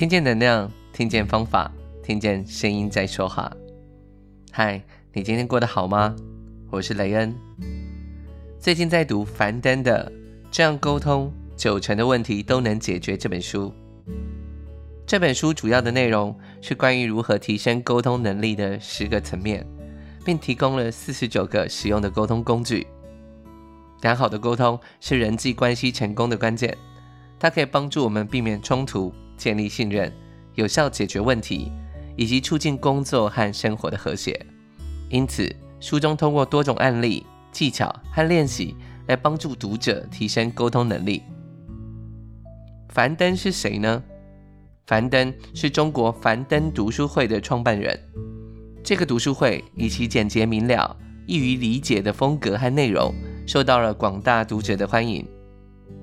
听见能量，听见方法，听见声音在说话。嗨，你今天过得好吗？我是雷恩。最近在读樊登的《这样沟通，九成的问题都能解决》这本书。这本书主要的内容是关于如何提升沟通能力的十个层面，并提供了四十九个实用的沟通工具。良好的沟通是人际关系成功的关键，它可以帮助我们避免冲突。建立信任，有效解决问题，以及促进工作和生活的和谐。因此，书中通过多种案例、技巧和练习来帮助读者提升沟通能力。樊登是谁呢？樊登是中国樊登读书会的创办人。这个读书会以其简洁明了、易于理解的风格和内容，受到了广大读者的欢迎。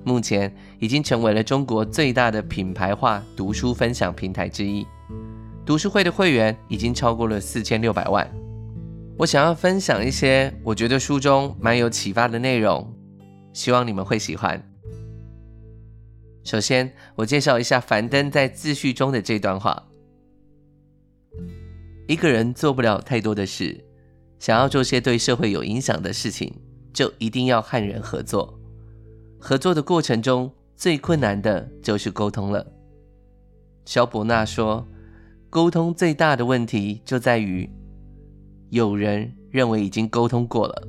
目前已经成为了中国最大的品牌化读书分享平台之一，读书会的会员已经超过了四千六百万。我想要分享一些我觉得书中蛮有启发的内容，希望你们会喜欢。首先，我介绍一下樊登在自序中的这段话：一个人做不了太多的事，想要做些对社会有影响的事情，就一定要和人合作。合作的过程中，最困难的就是沟通了。萧伯纳说，沟通最大的问题就在于，有人认为已经沟通过了。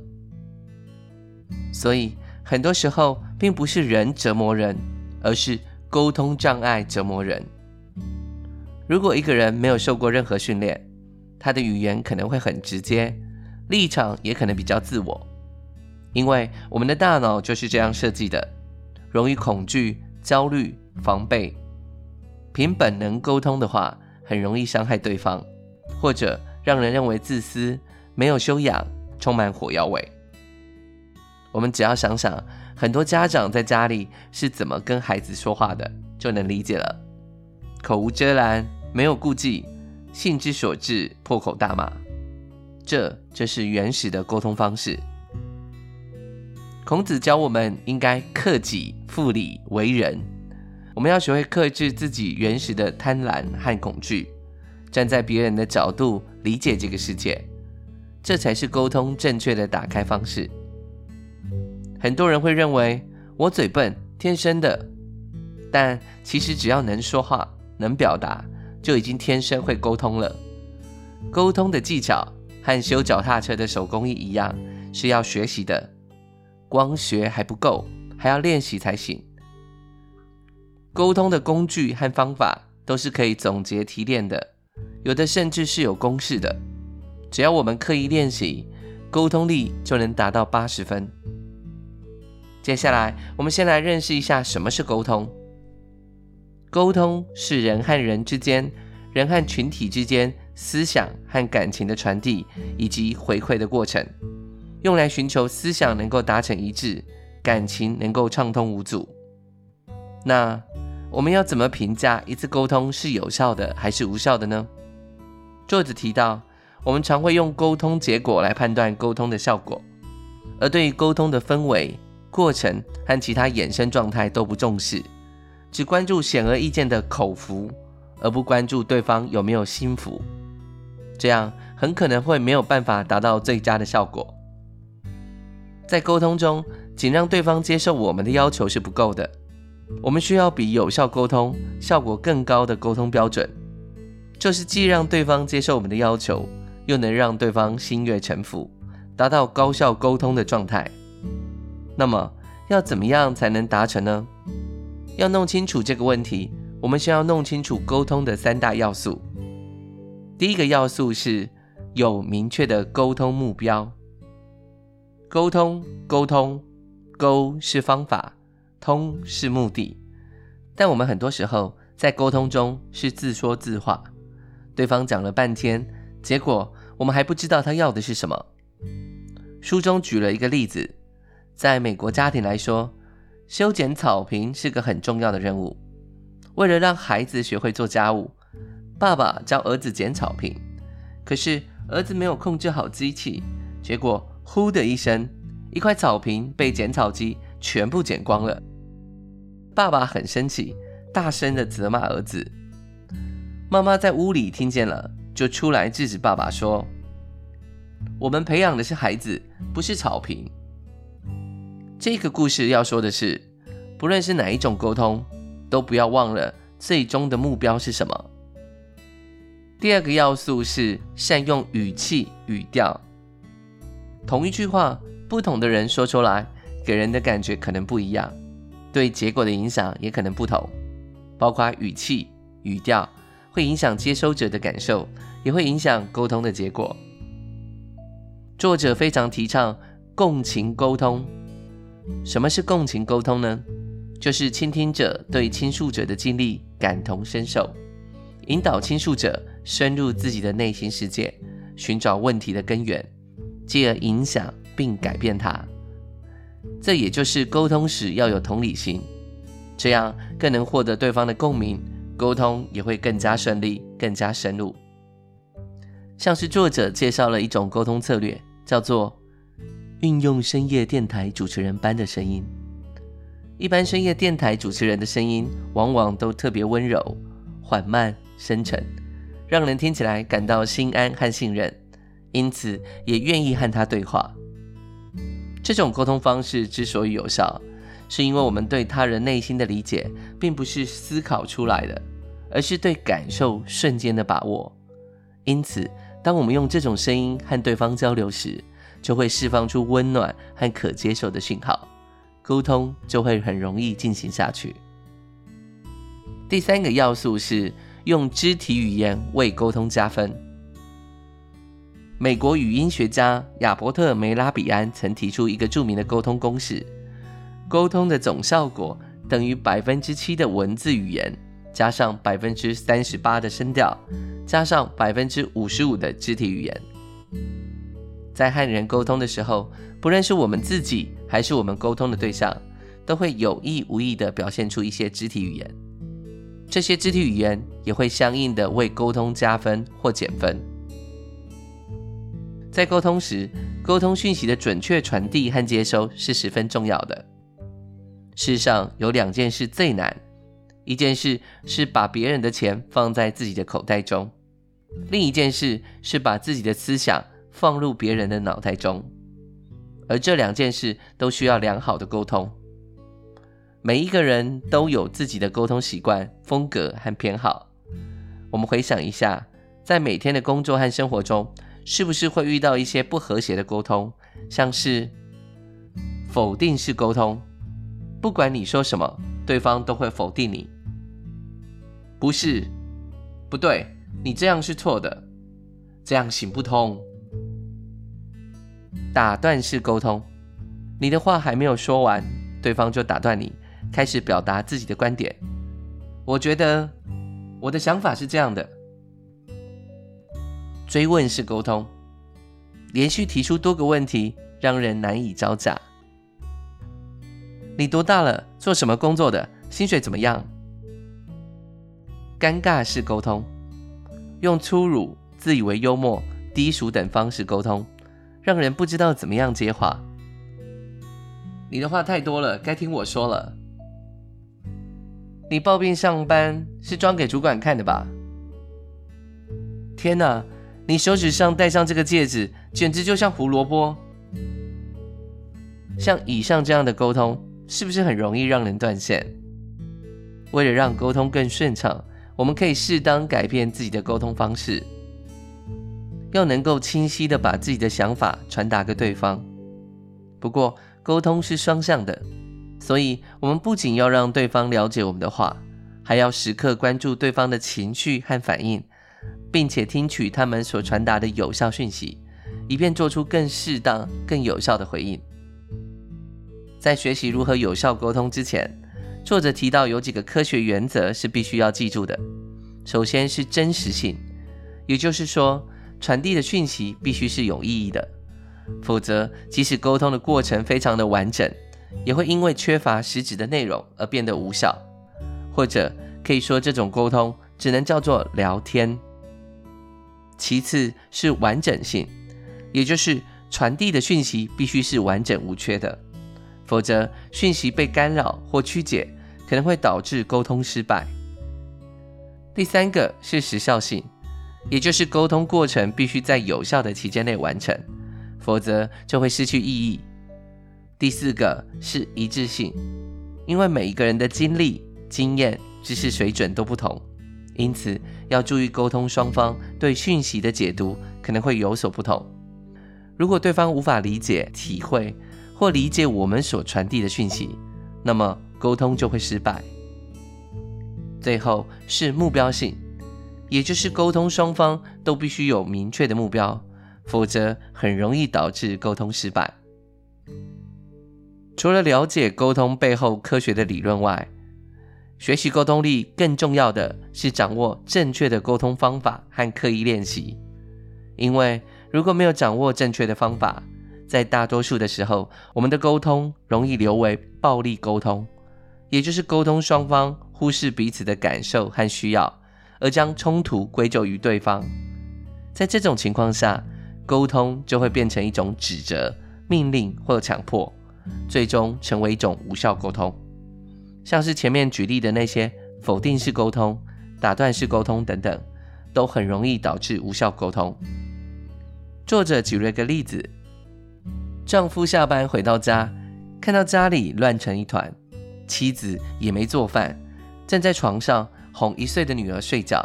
所以，很多时候并不是人折磨人，而是沟通障碍折磨人。如果一个人没有受过任何训练，他的语言可能会很直接，立场也可能比较自我。因为我们的大脑就是这样设计的，容易恐惧、焦虑、防备。凭本能沟通的话，很容易伤害对方，或者让人认为自私、没有修养、充满火药味。我们只要想想，很多家长在家里是怎么跟孩子说话的，就能理解了。口无遮拦，没有顾忌，兴之所至，破口大骂，这就是原始的沟通方式。孔子教我们应该克己复礼为人，我们要学会克制自己原始的贪婪和恐惧，站在别人的角度理解这个世界，这才是沟通正确的打开方式。很多人会认为我嘴笨，天生的，但其实只要能说话、能表达，就已经天生会沟通了。沟通的技巧和修脚踏车的手工艺一样，是要学习的。光学还不够，还要练习才行。沟通的工具和方法都是可以总结提炼的，有的甚至是有公式的。只要我们刻意练习，沟通力就能达到八十分。接下来，我们先来认识一下什么是沟通。沟通是人和人之间、人和群体之间思想和感情的传递以及回馈的过程。用来寻求思想能够达成一致，感情能够畅通无阻。那我们要怎么评价一次沟通是有效的还是无效的呢？作者提到，我们常会用沟通结果来判断沟通的效果，而对于沟通的氛围、过程和其他衍生状态都不重视，只关注显而易见的口服，而不关注对方有没有心服。这样很可能会没有办法达到最佳的效果。在沟通中，仅让对方接受我们的要求是不够的，我们需要比有效沟通效果更高的沟通标准，就是既让对方接受我们的要求，又能让对方心悦诚服，达到高效沟通的状态。那么，要怎么样才能达成呢？要弄清楚这个问题，我们先要弄清楚沟通的三大要素。第一个要素是有明确的沟通目标。沟通，沟通，沟是方法，通是目的。但我们很多时候在沟通中是自说自话，对方讲了半天，结果我们还不知道他要的是什么。书中举了一个例子，在美国家庭来说，修剪草坪是个很重要的任务。为了让孩子学会做家务，爸爸教儿子剪草坪，可是儿子没有控制好机器，结果，呼的一声，一块草坪被剪草机全部剪光了。爸爸很生气，大声地责骂儿子。妈妈在屋里听见了，就出来制止爸爸说：“我们培养的是孩子，不是草坪。”这个故事要说的是，不论是哪一种沟通，都不要忘了最终的目标是什么。第二个要素是善用语气语调。同一句话，不同的人说出来，给人的感觉可能不一样，对结果的影响也可能不同，包括语气语调。会影响接收者的感受，也会影响沟通的结果。作者非常提倡共情沟通。什么是共情沟通呢？就是倾听者对倾诉者的经历感同身受，引导倾诉者深入自己的内心世界，寻找问题的根源，继而影响并改变它。这也就是沟通时要有同理心，这样更能获得对方的共鸣。沟通也会更加顺利，更加深入。像是作者介绍了一种沟通策略，叫做运用深夜电台主持人般的声音。一般深夜电台主持人的声音往往都特别温柔、缓慢、深沉，让人听起来感到心安和信任，因此也愿意和他对话。这种沟通方式之所以有效，是因为我们对他人内心的理解，并不是思考出来的。而是对感受瞬间的把握，因此，当我们用这种声音和对方交流时，就会释放出温暖和可接受的讯号，沟通就会很容易进行下去。第三个要素是用肢体语言为沟通加分。美国语音学家亚伯特·梅拉比安曾提出一个著名的沟通公式：沟通的总效果等于百分之七的文字语言。加上百分之三十八的声调，加上百分之五十五的肢体语言，在和人沟通的时候，不论是我们自己还是我们沟通的对象，都会有意无意地表现出一些肢体语言。这些肢体语言也会相应的为沟通加分或减分。在沟通时，沟通讯息的准确传递和接收是十分重要的。世上有两件事最难。一件事是把别人的钱放在自己的口袋中，另一件事是把自己的思想放入别人的脑袋中，而这两件事都需要良好的沟通。每一个人都有自己的沟通习惯、风格和偏好。我们回想一下，在每天的工作和生活中，是不是会遇到一些不和谐的沟通，像是否定式沟通，不管你说什么，对方都会否定你。不是，不对，你这样是错的，这样行不通。打断式沟通，你的话还没有说完，对方就打断你，开始表达自己的观点。我觉得我的想法是这样的。追问式沟通，连续提出多个问题，让人难以招架。你多大了？做什么工作的？薪水怎么样？尴尬式沟通，用粗鲁、自以为幽默、低俗等方式沟通，让人不知道怎么样接话。你的话太多了，该听我说了。你抱病上班是装给主管看的吧？天哪，你手指上戴上这个戒指，简直就像胡萝卜。像以上这样的沟通，是不是很容易让人断线？为了让沟通更顺畅。我们可以适当改变自己的沟通方式，要能够清晰地把自己的想法传达给对方。不过，沟通是双向的，所以我们不仅要让对方了解我们的话，还要时刻关注对方的情绪和反应，并且听取他们所传达的有效讯息，以便做出更适当、更有效的回应。在学习如何有效沟通之前，作者提到有几个科学原则是必须要记住的。首先是真实性，也就是说，传递的讯息必须是有意义的，否则即使沟通的过程非常的完整，也会因为缺乏实质的内容而变得无效。或者可以说，这种沟通只能叫做聊天。其次是完整性，也就是传递的讯息必须是完整无缺的。否则，讯息被干扰或曲解，可能会导致沟通失败。第三个是时效性，也就是沟通过程必须在有效的期间内完成，否则就会失去意义。第四个是一致性，因为每一个人的经历、经验、知识水准都不同，因此要注意沟通双方对讯息的解读可能会有所不同。如果对方无法理解、体会或理解我们所传递的讯息，那么沟通就会失败。最后是目标性，也就是沟通双方都必须有明确的目标，否则很容易导致沟通失败。除了了解沟通背后科学的理论外，学习沟通力更重要的是掌握正确的沟通方法和刻意练习。因为如果没有掌握正确的方法，在大多数的时候，我们的沟通容易流为暴力沟通，也就是沟通双方忽视彼此的感受和需要，而将冲突归咎于对方。在这种情况下，沟通就会变成一种指责、命令或强迫，最终成为一种无效沟通。像是前面举例的那些否定式沟通、打断式沟通等等，都很容易导致无效沟通。作者举了个例子：丈夫下班回到家，看到家里乱成一团，妻子也没做饭。站在床上哄一岁的女儿睡觉，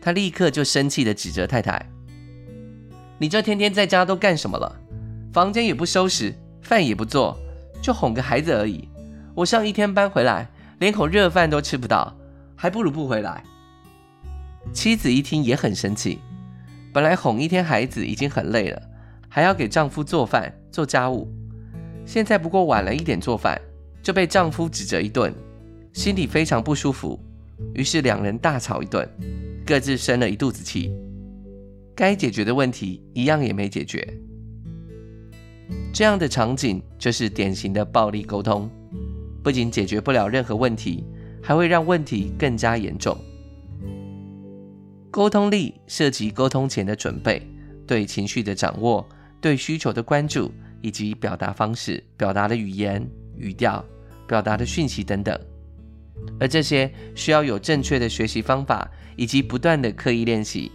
他立刻就生气地指责太太：“你这天天在家都干什么了？房间也不收拾，饭也不做，就哄个孩子而已。我上一天班回来，连口热饭都吃不到，还不如不回来。”妻子一听也很生气，本来哄一天孩子已经很累了，还要给丈夫做饭做家务，现在不过晚了一点做饭，就被丈夫指责一顿。心里非常不舒服，于是两人大吵一顿，各自生了一肚子气。该解决的问题一样也没解决。这样的场景就是典型的暴力沟通，不仅解决不了任何问题，还会让问题更加严重。沟通力涉及沟通前的准备、对情绪的掌握、对需求的关注，以及表达方式、表达的语言、语调、表达的讯息等等。而这些需要有正确的学习方法，以及不断的刻意练习。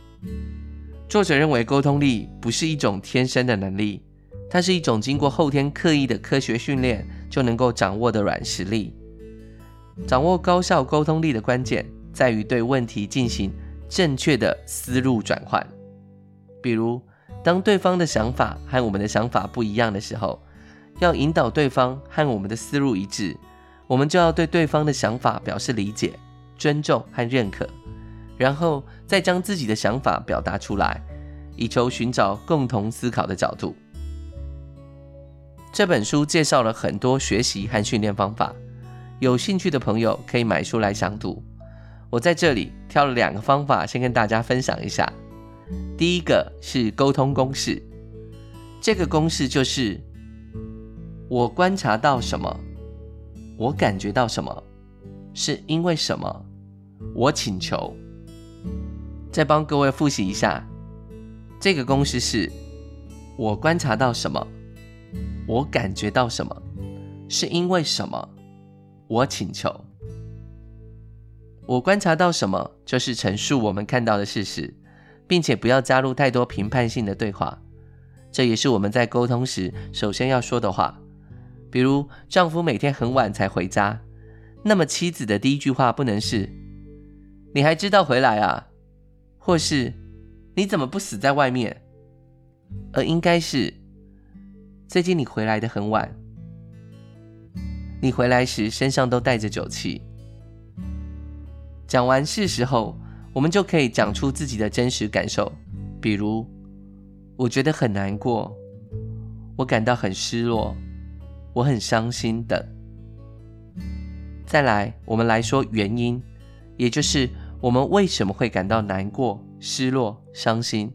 作者认为，沟通力不是一种天生的能力，它是一种经过后天刻意的科学训练就能够掌握的软实力。掌握高效沟通力的关键，在于对问题进行正确的思路转换。比如，当对方的想法和我们的想法不一样的时候，要引导对方和我们的思路一致。我们就要对对方的想法表示理解、尊重和认可，然后再将自己的想法表达出来，以求寻找共同思考的角度。这本书介绍了很多学习和训练方法，有兴趣的朋友可以买书来详读。我在这里挑了两个方法，先跟大家分享一下。第一个是沟通公式，这个公式就是我观察到什么。我感觉到什么，是因为什么？我请求。再帮各位复习一下，这个公式是：我观察到什么，我感觉到什么，是因为什么？我请求。我观察到什么，就是陈述我们看到的事实，并且不要加入太多评判性的对话。这也是我们在沟通时首先要说的话。比如，丈夫每天很晚才回家，那么妻子的第一句话不能是“你还知道回来啊”，或是“你怎么不死在外面”，而应该是“最近你回来得很晚，你回来时身上都带着酒气”。讲完事实后，我们就可以讲出自己的真实感受，比如“我觉得很难过，我感到很失落”。我很伤心等。再来，我们来说原因，也就是我们为什么会感到难过、失落、伤心。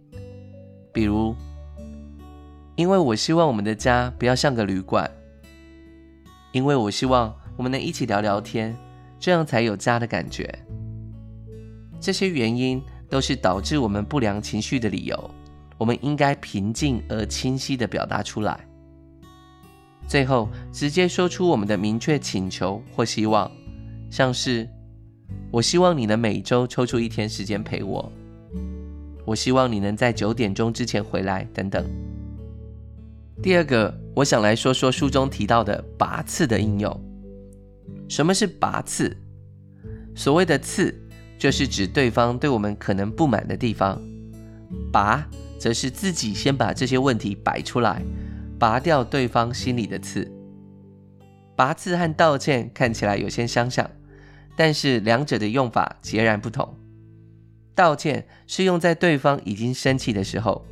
比如，因为我希望我们的家不要像个旅馆，因为我希望我们能一起聊聊天，这样才有家的感觉。这些原因都是导致我们不良情绪的理由，我们应该平静而清晰地表达出来。最后，直接说出我们的明确请求或希望，像是我希望你能每周抽出一天时间陪我。我希望你能在九点钟之前回来，等等。第二个，我想来说说书中提到的拔刺的应用。什么是拔刺？所谓的刺，就是指对方对我们可能不满的地方；拔，则是自己先把这些问题摆出来，拔掉对方心里的刺。拔刺和道歉看起来有些相像，但是两者的用法截然不同。道歉是用在对方已经生气的时候，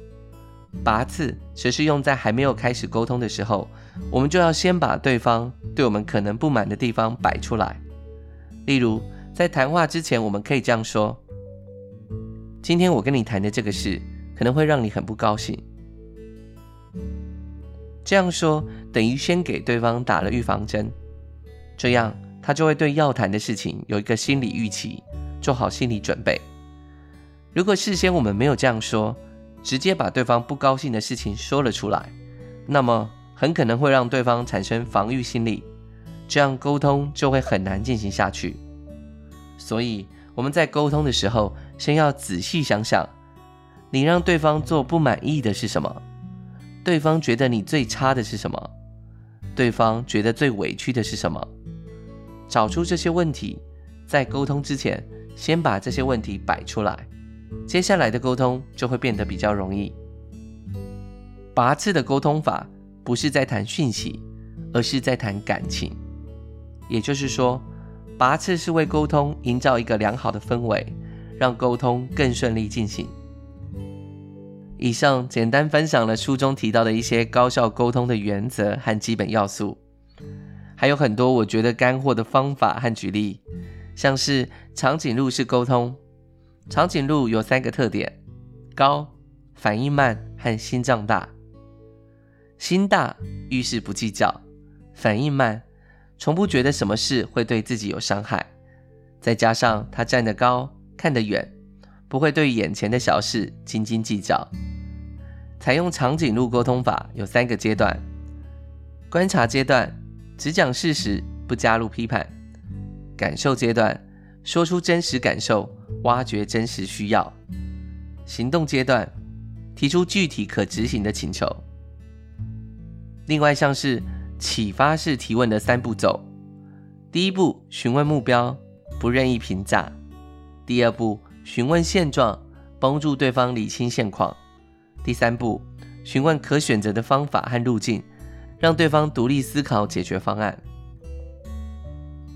拔刺则是用在还没有开始沟通的时候。我们就要先把对方对我们可能不满的地方摆出来。例如，在谈话之前，我们可以这样说：“今天我跟你谈的这个事，可能会让你很不高兴。”这样说等于先给对方打了预防针，这样他就会对要谈的事情有一个心理预期，做好心理准备。如果事先我们没有这样说，直接把对方不高兴的事情说了出来，那么很可能会让对方产生防御心理，这样沟通就会很难进行下去。所以我们在沟通的时候，先要仔细想想，你让对方做不满意的是什么？对方觉得你最差的是什么？对方觉得最委屈的是什么？找出这些问题，在沟通之前，先把这些问题摆出来。接下来的沟通就会变得比较容易。拔刺的沟通法不是在谈讯息，而是在谈感情。也就是说，拔刺是为沟通营造一个良好的氛围，让沟通更顺利进行。以上简单分享了书中提到的一些高效沟通的原则和基本要素，还有很多我觉得干货的方法和举例，像是长颈鹿式沟通。长颈鹿有三个特点：高、反应慢和心脏大。心大，遇事不计较；反应慢，从不觉得什么事会对自己有伤害。再加上它站得高，看得远，不会对眼前的小事斤斤计较。采用长颈鹿沟通法有三个阶段：观察阶段，只讲事实，不加入批判；感受阶段，说出真实感受。挖掘真实需要，行动阶段提出具体可执行的请求。另外像是启发式提问的三步骤：第一步，询问目标，不任意评价；第二步，询问现状，帮助对方理清现况；第三步，询问可选择的方法和路径，让对方独立思考解决方案。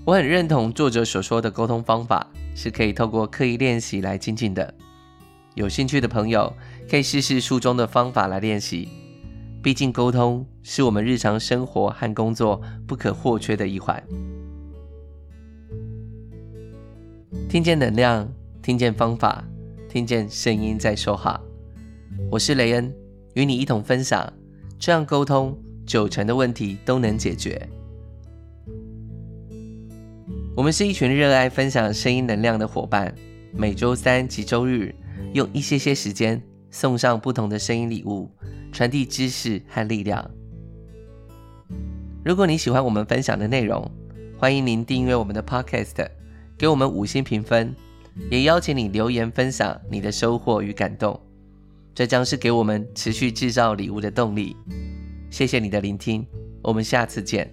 我很认同作者所说的沟通方法。是可以透过刻意练习来精进的。有兴趣的朋友可以试试书中的方法来练习。毕竟沟通是我们日常生活和工作不可或缺的一环。听见能量，听见方法，听见声音在说话。我是雷恩，与你一同分享，这样沟通九成的问题都能解决。我们是一群热爱分享声音能量的伙伴，每周三及周日用一些些时间送上不同的声音礼物，传递知识和力量。如果你喜欢我们分享的内容，欢迎您订阅我们的 Podcast，给我们五星评分，也邀请你留言分享你的收获与感动，这将是给我们持续制造礼物的动力。谢谢你的聆听，我们下次见。